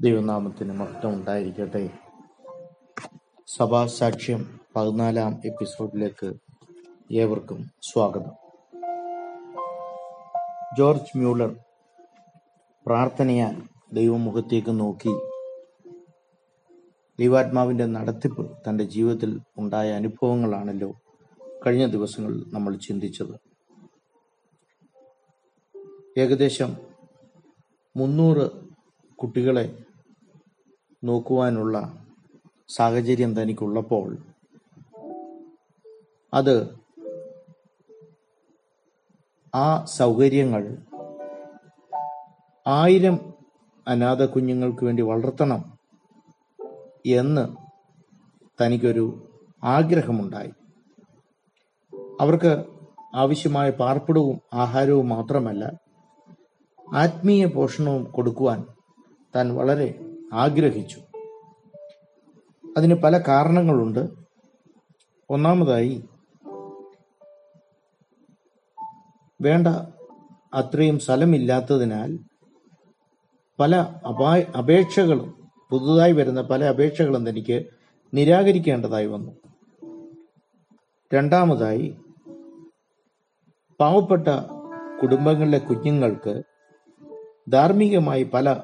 ദൈവനാമത്തിന് മഹത്വം ഉണ്ടായിരിക്കട്ടെ. സഭാസാക്ഷ്യം പതിനാലാം എപ്പിസോഡിലേക്ക് ഏവർക്കും സ്വാഗതം. ജോർജ് മ്യൂളർ പ്രാർത്ഥനയാൽ ദൈവമുഖത്തേക്ക് നോക്കി. ദൈവാത്മാവിന്റെ നടത്തിപ്പ് തന്റെ ജീവിതത്തിൽ ഉണ്ടായ അനുഭവങ്ങളാണല്ലോ കഴിഞ്ഞ ദിവസങ്ങളിൽ നമ്മൾ ചിന്തിച്ചത്. ഏകദേശം മുന്നൂറ് കുട്ടികളെ നോക്കുവാനുള്ള സാഹചര്യം തനിക്കുള്ളപ്പോൾ അത് ആ സൗകര്യങ്ങൾ ആയിരം അനാഥ കുഞ്ഞുങ്ങൾക്ക് വേണ്ടി വളർത്തണം എന്ന് തനിക്കൊരു ആഗ്രഹമുണ്ടായി. അവർക്ക് ആവശ്യമായ പാർപ്പിടവും ആഹാരവും മാത്രമല്ല ആത്മീയ പോഷണവും കൊടുക്കുവാൻ താൻ വളരെ ആഗ്രഹിച്ചു. അതിന് പല കാരണങ്ങളുണ്ട്. ഒന്നാമതായി വേണ്ട അത്രയും സ്ഥലമില്ലാത്തതിനാൽ പല അപായ അപേക്ഷകളും പുതുതായി വരുന്ന പല അപേക്ഷകളും തനിക്ക് നിരാകരിക്കേണ്ടതായി വന്നു. രണ്ടാമതായി പാവപ്പെട്ട കുടുംബങ്ങളിലെ കുഞ്ഞുങ്ങൾക്ക് ധാർമ്മികമായി പല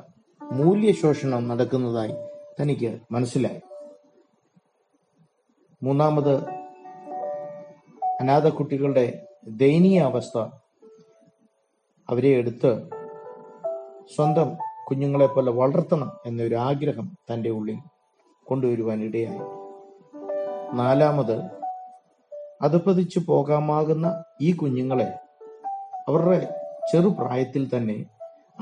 മൂല്യശോഷണം നടക്കുന്നതായി തനിക്ക് മനസ്സിലായി. മൂന്നാമത് അനാഥ കുട്ടികളുടെ ദയനീയ അവസ്ഥ അവരെ എടുത്ത് സ്വന്തം കുഞ്ഞുങ്ങളെ പോലെ വളർത്തണം എന്നൊരു ആഗ്രഹം തന്റെ ഉള്ളിൽ കൊണ്ടുവരുവാൻ ഇടയായി നാലാമത് അധപ്പതിച്ചു പോകാമാകുന്ന ഈ കുഞ്ഞുങ്ങളെ അവരുടെ ചെറുപ്രായത്തിൽ തന്നെ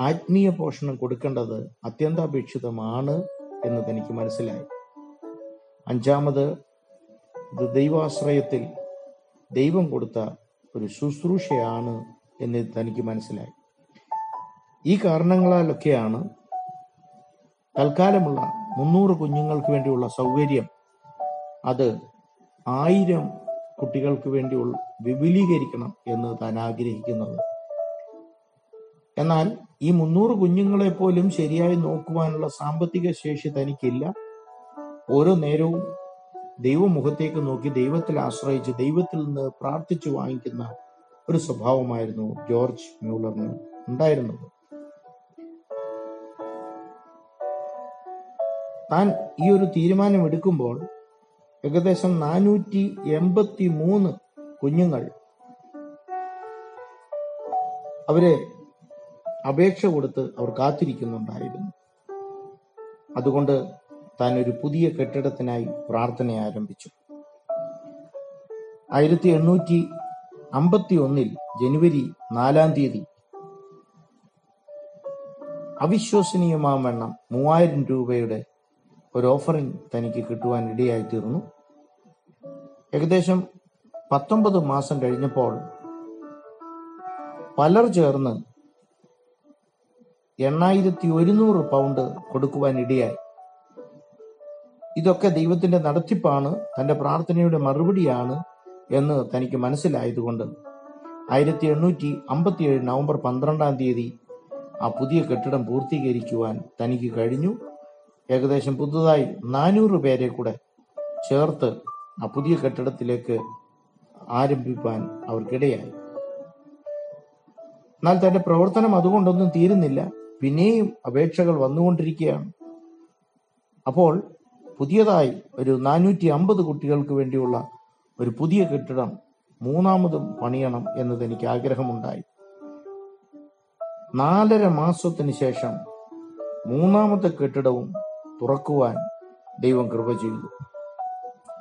ആത്മീയ പോഷണം കൊടുക്കേണ്ടത് അത്യന്താപേക്ഷിതമാണ് എന്ന് തനിക്ക് മനസ്സിലായി. അഞ്ചാമത് ഇത് ദൈവാശ്രയത്തിൽ ദൈവം കൊടുത്ത ഒരു ശുശ്രൂഷയാണ് എന്ന് തനിക്ക് മനസ്സിലായി. ഈ കാരണങ്ങളാലൊക്കെയാണ് തൽക്കാലമുള്ള മുന്നൂറ് കുഞ്ഞുങ്ങൾക്ക് വേണ്ടിയുള്ള സൗകര്യം അത് ആയിരം കുട്ടികൾക്ക് വേണ്ടിയുള്ള വിപുലീകരിക്കണം എന്ന് താൻ ആഗ്രഹിക്കുന്നത്. എന്നാൽ ഈ മുന്നൂറ് കുഞ്ഞുങ്ങളെ പോലും ശരിയായി നോക്കുവാനുള്ള സാമ്പത്തിക ശേഷി തനിക്കില്ല. ഓരോ നേരവും ദൈവമുഖത്തേക്ക് നോക്കി ദൈവത്തിൽ ആശ്രയിച്ച് ദൈവത്തിൽ നിന്ന് പ്രാർത്ഥിച്ചു വാങ്ങിക്കുന്ന ഒരു സ്വഭാവമായിരുന്നു ജോർജ് മ്യൂളറിന് ഉണ്ടായിരുന്നത്. താൻ ഈ ഒരു തീരുമാനം എടുക്കുമ്പോൾ ഏകദേശം നാനൂറ്റി എൺപത്തി മൂന്ന് കുഞ്ഞുങ്ങൾ അവരെ അപേക്ഷ കൊടുത്ത് അവർ കാത്തിരിക്കുന്നുണ്ടായിരുന്നു. അതുകൊണ്ട് താൻ ഒരു പുതിയ കെട്ടിടത്തിനായി പ്രാർത്ഥന ആരംഭിച്ചു. ആയിരത്തി എണ്ണൂറ്റി അമ്പത്തി ഒന്നിൽ ജനുവരി നാലാം തീയതി അവിശ്വസനീയമാവണ്ണം മൂവായിരം രൂപയുടെ ഒരു ഓഫറിംഗ് തനിക്ക് കിട്ടുവാൻ ഇടയായി തീർന്നു. ഏകദേശം പത്തൊമ്പത് മാസം കഴിഞ്ഞപ്പോൾ പലർ ചേർന്ന് എണ്ണായിരത്തി ഒരുന്നൂറ് പൗണ്ട് കൊടുക്കുവാൻ ഇടയായി. ഇതൊക്കെ ദൈവത്തിന്റെ നടത്തിപ്പാണ് തന്റെ പ്രാർത്ഥനയുടെ മറുപടിയാണ് എന്ന് തനിക്ക് മനസ്സിലായതുകൊണ്ട് ആയിരത്തി എണ്ണൂറ്റി അമ്പത്തിയേഴ് നവംബർ പന്ത്രണ്ടാം തീയതി ആ പുതിയ കെട്ടിടം പൂർത്തീകരിക്കുവാൻ തനിക്ക് കഴിഞ്ഞു. ഏകദേശം പുതുതായി നാനൂറ് പേരെ കൂടെ ചേർത്ത് ആ പുതിയ കെട്ടിടത്തിലേക്ക് ആരംഭിക്കാൻ അവർക്കിടയായി. എന്നാൽ തന്റെ പ്രവർത്തനം അതുകൊണ്ടൊന്നും തീരുന്നില്ല. പിന്നെയും അപേക്ഷകൾ വന്നുകൊണ്ടിരിക്കുകയാണ്. അപ്പോൾ പുതിയതായി ഒരു നാനൂറ്റി അമ്പത് കുട്ടികൾക്ക് വേണ്ടിയുള്ള ഒരു പുതിയ കെട്ടിടം മൂന്നാമതും പണിയണം എന്നത് എനിക്ക് ആഗ്രഹമുണ്ടായി. നാലര മാസത്തിന് ശേഷം മൂന്നാമത്തെ കെട്ടിടവും തുറക്കുവാൻ ദൈവം കൃപ ചെയ്തു.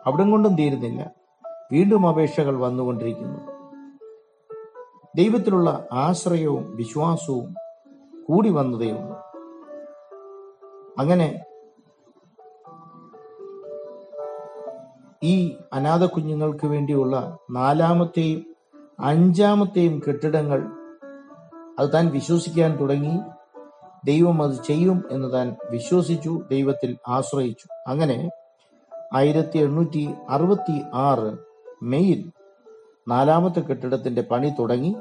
അവിടം കൊണ്ടും തീരുന്നില്ല. വീണ്ടും അപേക്ഷകൾ വന്നുകൊണ്ടിരിക്കുന്നു. ദൈവത്തിലുള്ള ആശ്രയവും വിശ്വാസവും കൂടി വന്നതേയുള്ളൂ അങ്ങനെ ഈ അനാഥ കുഞ്ഞുങ്ങൾക്ക് വേണ്ടിയുള്ള നാലാമത്തെയും അഞ്ചാമത്തെയും കെട്ടിടങ്ങൾ അത് താൻ വിശ്വസിക്കാൻ തുടങ്ങി. ദൈവം അത് ചെയ്യും എന്ന് താൻ വിശ്വസിച്ചു ദൈവത്തിൽ ആശ്രയിച്ചു. അങ്ങനെ ആയിരത്തി എണ്ണൂറ്റി അറുപത്തി ആറ് മെയ്യിൽ നാലാമത്തെ കെട്ടിടത്തിന്റെ പണി തുടങ്ങി.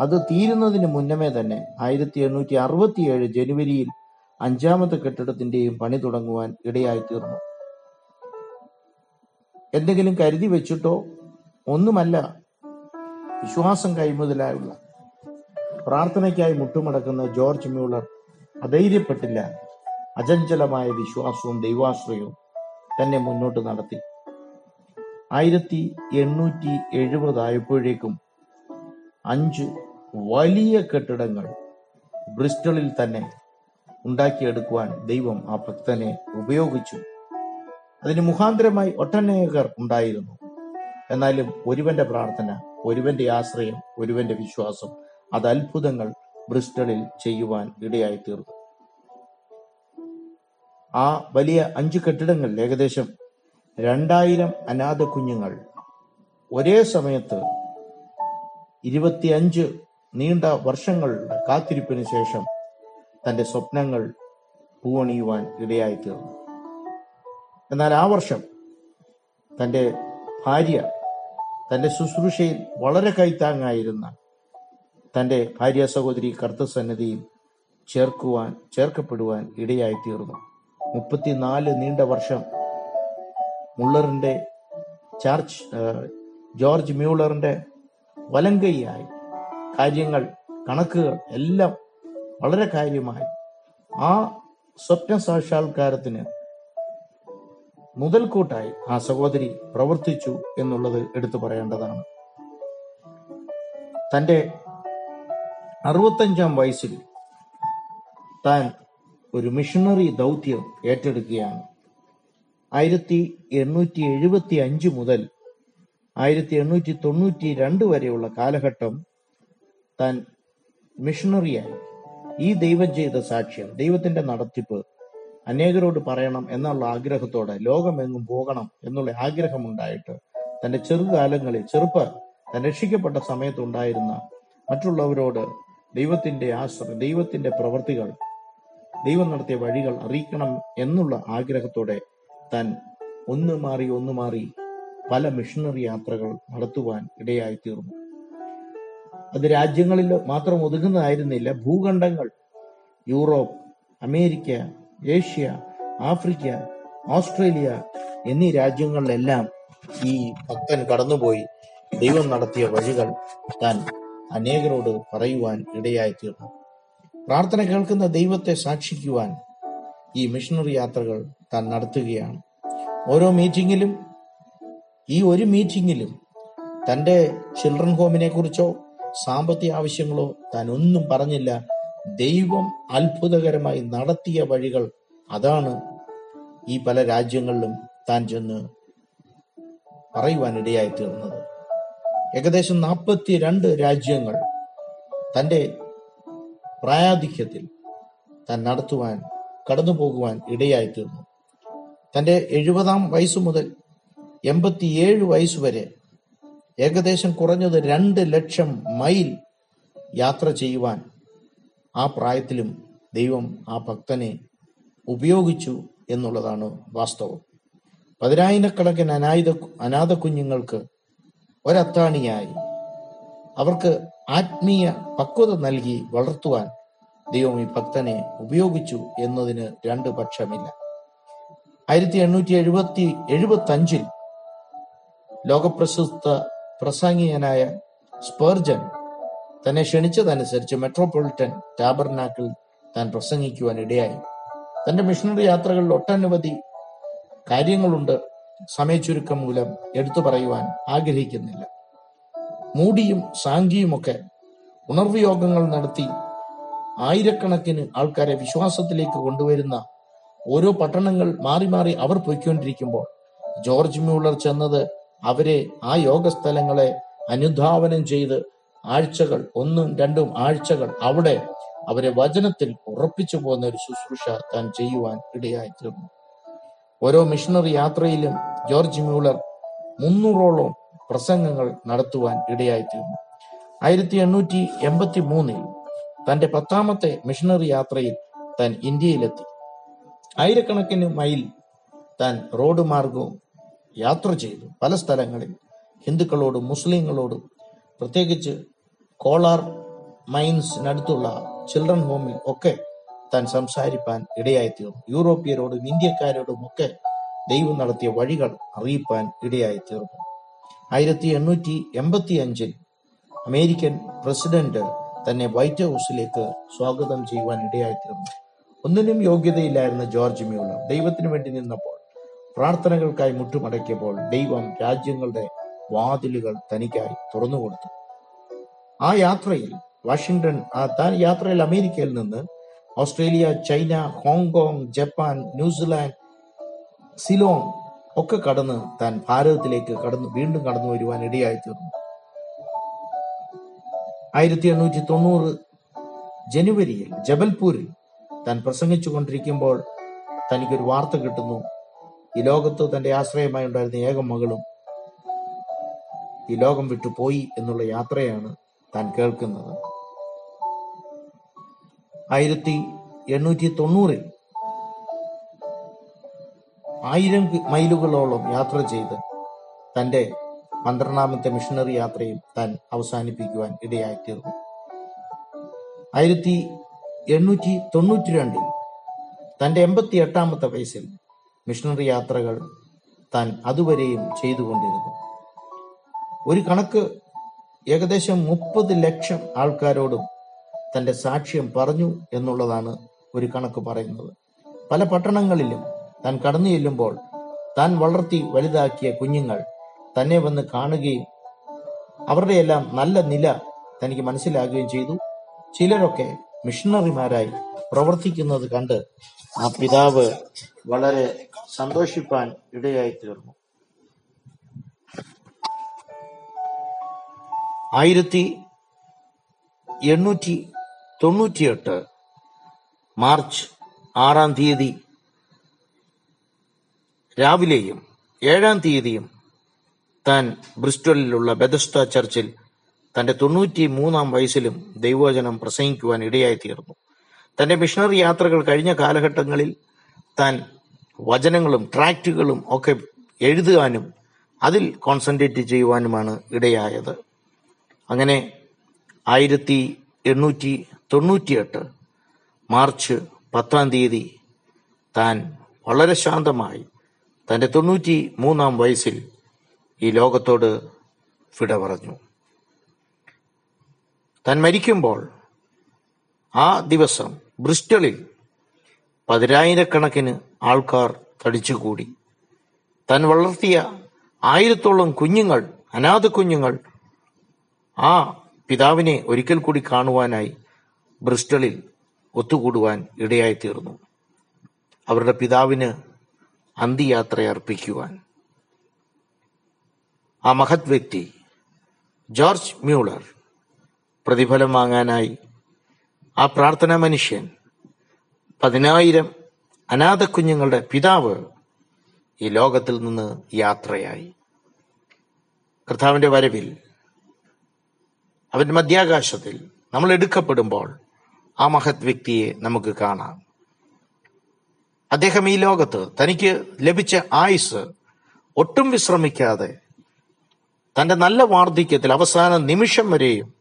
അത് തീരുന്നതിന് മുന്നമേ തന്നെ ആയിരത്തി എണ്ണൂറ്റി അറുപത്തിയേഴ് ജനുവരിയിൽ അഞ്ചാമത്തെ കെട്ടിടത്തിന്റെയും പണി തുടങ്ങുവാൻ ഇടയായി തീർന്നു എന്തെങ്കിലും കരുതി വെച്ചിട്ടോ ഒന്നുമല്ല വിശ്വാസം കൈമുതലായുള്ള പ്രാർത്ഥനയ്ക്കായി മുട്ടുമടക്കുന്ന ജോർജ് മ്യൂളർ അധൈര്യപ്പെട്ടില്ല. അചഞ്ചലമായ വിശ്വാസവും ദൈവാശ്രയവും തന്നെ മുന്നോട്ട് നടത്തി. ആയിരത്തി എണ്ണൂറ്റി എഴുപതായപ്പോഴേക്കും അഞ്ച് വലിയ കെട്ടിടങ്ങൾ ബ്രിസ്റ്റളിൽ തന്നെ ഉണ്ടാക്കിയെടുക്കുവാൻ ദൈവം ആ ഭക്തനെ ഉപയോഗിച്ചു. അതിന് മുഖാന്തരമായി ഒട്ടനേകർ ഉണ്ടായിരുന്നു. എന്നാലും ഒരുവന്റെ പ്രാർത്ഥന ഒരുവന്റെ ആശ്രയം ഒരുവന്റെ വിശ്വാസം അത് അത്ഭുതങ്ങൾ ബ്രിസ്റ്റളിൽ ചെയ്യുവാൻ ഇടയായി തീർന്നു ആ വലിയ അഞ്ച് കെട്ടിടങ്ങൾ ഏകദേശം രണ്ടായിരം അനാഥ കുഞ്ഞുങ്ങൾ ഒരേ സമയത്ത് ഇരുപത്തിയഞ്ച് നീണ്ട വർഷങ്ങളുടെ കാത്തിരിപ്പിന് ശേഷം തന്റെ സ്വപ്നങ്ങൾ പൂവണിയുവാൻ ഇടയായി തീർന്നു എന്നാൽ ആ വർഷം തന്റെ ഭാര്യ തന്റെ ശുശ്രൂഷയിൽ വളരെ കൈത്താങ്ങായിരുന്ന തന്റെ ഭാര്യ സഹോദരി കർത്തസന്നിധിയിൽ ചേർക്കുവാൻ ചേർക്കപ്പെടുവാൻ ഇടയായി തീർന്നു മുപ്പത്തിനാല് നീണ്ട വർഷം മുള്ളറിന്റെ ചാർച്ച് ജോർജ് മ്യൂളറിന്റെ വലങ്കൈയായി. കാര്യങ്ങൾ കണക്കുകൾ എല്ലാം വളരെ കാര്യമായി. ആ സ്വപ്ന സാക്ഷാത്കാരത്തിന് മുതൽക്കൂട്ടായി ആ സഹോദരി പ്രവർത്തിച്ചു എന്നുള്ളത് എടുത്തു പറയേണ്ടതാണ്. തന്റെ അറുപത്തഞ്ചാം വയസ്സിൽ താൻ ഒരു മിഷണറി ദൗത്യം ഏറ്റെടുക്കുകയാണ്. ആയിരത്തി എണ്ണൂറ്റി എഴുപത്തി അഞ്ച് മുതൽ ആയിരത്തി എണ്ണൂറ്റി തൊണ്ണൂറ്റി രണ്ട് വരെയുള്ള കാലഘട്ടം താൻ മിഷണറിയായി. ഈ ദൈവം ചെയ്ത സാക്ഷ്യം ദൈവത്തിന്റെ നടത്തിപ്പ് അനേകരോട് പറയണം എന്നുള്ള ആഗ്രഹത്തോടെ ലോകമെങ്ങും പോകണം എന്നുള്ള ആഗ്രഹമുണ്ടായിട്ട് തന്റെ ചെറുകാലങ്ങളിൽ ചെറുപ്പ താൻ രക്ഷിക്കപ്പെട്ട സമയത്തുണ്ടായിരുന്ന മറ്റുള്ളവരോട് ദൈവത്തിന്റെ ആശ്രയം ദൈവത്തിന്റെ പ്രവൃത്തികൾ ദൈവം നടത്തിയ വഴികൾ അറിയിക്കണം എന്നുള്ള ആഗ്രഹത്തോടെ താൻ ഒന്ന് മാറി ഒന്ന് മാറി പല മിഷണറി യാത്രകൾ നടത്തുവാൻ ഇടയായി തീർന്നു അത് രാജ്യങ്ങളിൽ മാത്രം ഒതുങ്ങുന്നതായിരുന്നില്ല. ഭൂഖണ്ഡങ്ങൾ Europe America Asia Africa Australia എന്നീ രാജ്യങ്ങളിലെല്ലാം ഈ ഭക്തൻ കടന്നുപോയി ദൈവം നടത്തിയ വഴികൾ താൻ അനേകരോട് പറയുവാൻ ഇടയായി തീർന്നു പ്രാർത്ഥന കേൾക്കുന്ന ദൈവത്തെ സാക്ഷിക്കുവാൻ ഈ മിഷണറി യാത്രകൾ താൻ നടത്തുകയാണ്. ഓരോ മീറ്റിംഗിലും ഈ ഒരു മീറ്റിംഗിലും തന്റെ ചിൽഡ്രൻ ഹോമിനെ കുറിച്ചോ സാമ്പത്തിക ആവശ്യങ്ങളോ താൻ ഒന്നും പറഞ്ഞില്ല. ദൈവം അത്ഭുതകരമായി നടത്തിയ വഴികൾ അതാണ് ഈ പല രാജ്യങ്ങളിലും താൻ ചെന്ന് പറയുവാനിടയായി തീർന്നത്. ഏകദേശം നാൽപ്പത്തിരണ്ട് രാജ്യങ്ങൾ തന്റെ പ്രായാധിക്യത്തിൽ താൻ നടത്തുവാൻ കടന്നു പോകുവാൻ ഇടയായി തീർന്നു. തന്റെ എഴുപതാം വയസ്സ് മുതൽ എൺപത്തിയേഴ് വയസ്സ് വരെ ഏകദേശം കുറഞ്ഞത് രണ്ട് ലക്ഷം മൈൽ യാത്ര ചെയ്യുവാൻ ആ പ്രായത്തിലും ദൈവം ആ ഭക്തനെ ഉപയോഗിച്ചു എന്നുള്ളതാണ് വാസ്തവം. പതിനായിരക്കണക്കിന് അനായുധ അനാഥ കുഞ്ഞുങ്ങൾക്ക് ഒരത്താണിയായി. അവർക്ക് ആത്മീയ പക്വത നൽകി വളർത്തുവാൻ ദൈവം ഈ ഭക്തനെ ഉപയോഗിച്ചു എന്നതിന് രണ്ട് പക്ഷമില്ല. ആയിരത്തി എണ്ണൂറ്റി എഴുപത്തി എഴുപത്തി അഞ്ചിൽ ലോകപ്രസിദ്ധ പ്രസംഗികനായ സ്പെർജൻ തന്നെ ക്ഷണിച്ചതനുസരിച്ച് മെട്രോപൊളിറ്റൻ ടാബർനാക്കിൽ താൻ പ്രസംഗിക്കുവാൻ ഇടയായി. തന്റെ മിഷണറി യാത്രകളിൽ ഒട്ടനവധി കാര്യങ്ങളുണ്ട് സമയച്ചുരുക്കം മൂലം എടുത്തു പറയുവാൻ ആഗ്രഹിക്കുന്നില്ല. മൂടിയും സാങ്കിയുമൊക്കെ ഉണർവ് യോഗങ്ങൾ നടത്തി ആയിരക്കണക്കിന് ആൾക്കാരെ വിശ്വാസത്തിലേക്ക് കൊണ്ടുവരുന്ന ഓരോ പട്ടണങ്ങൾ മാറി മാറി അവർ പൊയ്ക്കൊണ്ടിരിക്കുമ്പോൾ ജോർജ് മ്യൂളർ ചെന്നത് അവരെ ആ യോഗസ്ഥലങ്ങളെ അനുധാവനം ചെയ്ത് ആഴ്ചകൾ ഒന്നും രണ്ടും ആഴ്ചകൾ അവിടെ അവരെ വചനത്തിൽ ഉറപ്പിച്ചു പോകുന്ന ഒരു ശുശ്രൂഷ താൻ ചെയ്യുവാൻ ഇടയായിത്തീർന്നു. ഓരോ മിഷണറി യാത്രയിലും ജോർജ് മ്യൂളർ മുന്നൂറോളം പ്രസംഗങ്ങൾ നടത്തുവാൻ ഇടയായിത്തീർന്നു. ആയിരത്തി എണ്ണൂറ്റി എൺപത്തി മൂന്നിൽ തന്റെ പത്താമത്തെ മിഷണറി യാത്രയിൽ താൻ ഇന്ത്യയിലെത്തി. ആയിരക്കണക്കിന് മൈൽ താൻ റോഡ് മാർഗവും യാത്ര ചെയ്തു. പല സ്ഥലങ്ങളിൽ ഹിന്ദുക്കളോടും മുസ്ലിങ്ങളോടും പ്രത്യേകിച്ച് കോളാർ മൈൻസിനടുത്തുള്ള ചിൽഡ്രൻ ഹോമിൽ ഒക്കെ താൻ സംസാരിപ്പാൻ ഇടയായിത്തീർന്നു. യൂറോപ്യരോടും ഇന്ത്യക്കാരോടും ഒക്കെ ദൈവം നടത്തിയ വഴികൾ അറിയിപ്പാൻ ഇടയായിത്തീർന്നു. ആയിരത്തി എണ്ണൂറ്റി എൺപത്തി അഞ്ചിൽ അമേരിക്കൻ പ്രസിഡന്റ് തന്നെ വൈറ്റ് ഹൗസിലേക്ക് സ്വാഗതം ചെയ്യുവാൻ ഇടയായിത്തീർന്നു. ഒന്നിനും യോഗ്യതയില്ലായിരുന്ന ജോർജ് മ്യൂളർ ദൈവത്തിന് വേണ്ടി നിന്നപ്പോൾ പ്രാർത്ഥനകൾക്കായി മുട്ടുമടക്കിയപ്പോൾ ദൈവം രാജ്യങ്ങളുടെ വാതിലുകൾ തനിക്കായി തുറന്നു കൊടുത്തു ആ യാത്രയിൽ വാഷിംഗ്ടൺ ആ താൻ യാത്രയിൽ അമേരിക്കയിൽ നിന്ന് Australia China Hong Kong Japan New Zealand Ceylon ഒക്കെ കടന്ന് താൻ ഭാരതത്തിലേക്ക് കടന്നു വീണ്ടും കടന്നു വരുവാൻ ഇടയായി തീർന്നു. ആയിരത്തി എണ്ണൂറ്റി തൊണ്ണൂറ് ജനുവരിയിൽ ജബൽപൂരിൽ താൻ പ്രസംഗിച്ചു കൊണ്ടിരിക്കുമ്പോൾ തനിക്കൊരു വാർത്ത കിട്ടുന്നു. ഈ ലോകത്ത് തന്റെ ആശ്രയമായി ഉണ്ടായിരുന്ന ഏക മകളും ഈ ലോകം വിട്ടു പോയി എന്നുള്ള യാത്രയാണ് താൻ കേൾക്കുന്നത്. ആയിരത്തി എണ്ണൂറ്റി തൊണ്ണൂറിൽ ആയിരം മൈലുകളോളം യാത്ര ചെയ്ത് തന്റെ പന്ത്രണ്ടാമത്തെ മിഷണറി യാത്രയും താൻ അവസാനിപ്പിക്കുവാൻ ഇടയായിത്തീർന്നു ആയിരത്തി എണ്ണൂറ്റി തൊണ്ണൂറ്റി രണ്ടിൽ തന്റെ എൺപത്തി എട്ടാമത്തെ വയസ്സിൽ മിഷണറി യാത്രകൾ താൻ അതുവരെയും ചെയ്തുകൊണ്ടിരുന്നു. ഒരു കണക്ക് ഏകദേശം മുപ്പത് ലക്ഷം ആൾക്കാരോടും തന്റെ സാക്ഷ്യം പറഞ്ഞു എന്നുള്ളതാണ് ഒരു കണക്ക് പറയുന്നത്. പല പട്ടണങ്ങളിലും താൻ കടന്നു ചെല്ലുമ്പോൾ താൻ വളർത്തി വലുതാക്കിയ കുഞ്ഞുങ്ങൾ തന്നെ വന്ന് കാണുകയും അവരുടെയെല്ലാം നല്ല നില തനിക്ക് മനസ്സിലാകുകയും ചെയ്തു. ചിലരൊക്കെ മിഷണറിമാരായി പ്രവർത്തിക്കുന്നത് കണ്ട് ആ പിതാവ് വളരെ സന്തോഷിപ്പാൻ ഇടയായി തീർന്നു ആയിരത്തി എണ്ണൂറ്റി തൊണ്ണൂറ്റിയെട്ട് മാർച്ച് ആറാം തീയതി രാവിലെയും ഏഴാം തീയതിയും താൻ ബ്രിസ്റ്റോലിലുള്ള ബെതസ്ത ചർച്ചിൽ തന്റെ തൊണ്ണൂറ്റി മൂന്നാം വയസ്സിലും ദൈവവചനം പ്രസംഗിക്കുവാൻ ഇടയായി തീർന്നു തന്റെ മിഷണറി യാത്രകൾ കഴിഞ്ഞ കാലഘട്ടങ്ങളിൽ താൻ വചനങ്ങളും ട്രാക്റ്റുകളും ഒക്കെ എഴുതുവാനും അതിൽ കോൺസെൻട്രേറ്റ് ചെയ്യുവാനുമാണ് ഇടയായത്. അങ്ങനെ ആയിരത്തി എണ്ണൂറ്റി തൊണ്ണൂറ്റിയെട്ട് മാർച്ച് പത്താം തീയതി താൻ വളരെ ശാന്തമായി തന്റെ തൊണ്ണൂറ്റി മൂന്നാം വയസ്സിൽ ഈ ലോകത്തോട് വിട പറഞ്ഞു. താൻ മരിക്കുമ്പോൾ ആ ദിവസം ബ്രിസ്റ്റളിൽ പതിനായിരക്കണക്കിന് ആൾക്കാർ തടിച്ചുകൂടി. താൻ വളർത്തിയ ആയിരത്തോളം കുഞ്ഞുങ്ങൾ അനാഥ കുഞ്ഞുങ്ങൾ ആ പിതാവിനെ ഒരിക്കൽ കൂടി കാണുവാനായി ബ്രിസ്റ്റളിൽ ഒത്തുകൂടുവാൻ ഇടയായി തീർന്നു അവരുടെ പിതാവിന് അന്ത്യയാത്ര അർപ്പിക്കുവാൻ ആ മഹത് വ്യക്തി ജോർജ് മ്യൂളർ പ്രതിഫലം വാങ്ങാനായി ആ പ്രാർത്ഥനാ മനുഷ്യൻ പതിനായിരം അനാഥ കുഞ്ഞുങ്ങളുടെ പിതാവ് ഈ ലോകത്തിൽ നിന്ന് യാത്രയായി. കർത്താവിന്റെ വരവിൽ അവന്റെ മധ്യാകാശത്തിൽ നമ്മൾ എടുക്കപ്പെടുമ്പോൾ ആ മഹത് വ്യക്തിയെ നമുക്ക് കാണാം. അദ്ദേഹം ഈ ലോകത്ത് തനിക്ക് ലഭിച്ച ആയുസ് ഒട്ടും വിശ്രമിക്കാതെ തന്റെ നല്ല വാർദ്ധക്യത്തിൽ അവസാന നിമിഷം വരെയും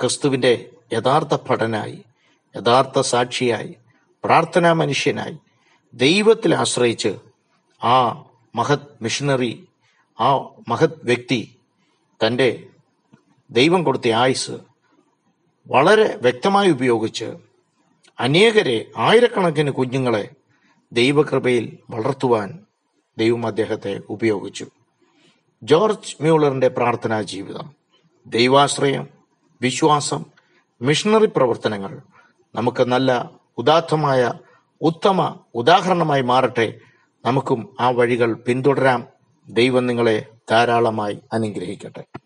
ക്രിസ്തുവിന്റെ യഥാർത്ഥ ഭടനായി യഥാർത്ഥ സാക്ഷിയായി പ്രാർത്ഥനാ മനുഷ്യനായി ദൈവത്തിൽ ആശ്രയിച്ച് ആ മഹത് മിഷണറി ആ മഹത് വ്യക്തി തന്റെ ദൈവം കൊടുത്ത ആയുസ് വളരെ വ്യക്തമായി ഉപയോഗിച്ച് അനേകരെ ആയിരക്കണക്കിന് കുഞ്ഞുങ്ങളെ ദൈവകൃപയിൽ വളർത്തുവാൻ ദൈവം അദ്ദേഹത്തെ ഉപയോഗിച്ചു. ജോർജ് മ്യൂളറിന്റെ പ്രാർത്ഥനാ ജീവിതം ദൈവാശ്രയം വിശ്വാസം മിഷണറി പ്രവർത്തനങ്ങൾ നമുക്ക് നല്ല ഉദാത്തമായ ഉത്തമ ഉദാഹരണമായി മാറട്ടെ. നമുക്കും ആ വഴികൾ പിന്തുടരാം. ദൈവം നിങ്ങളെ ധാരാളമായി അനുഗ്രഹിക്കട്ടെ.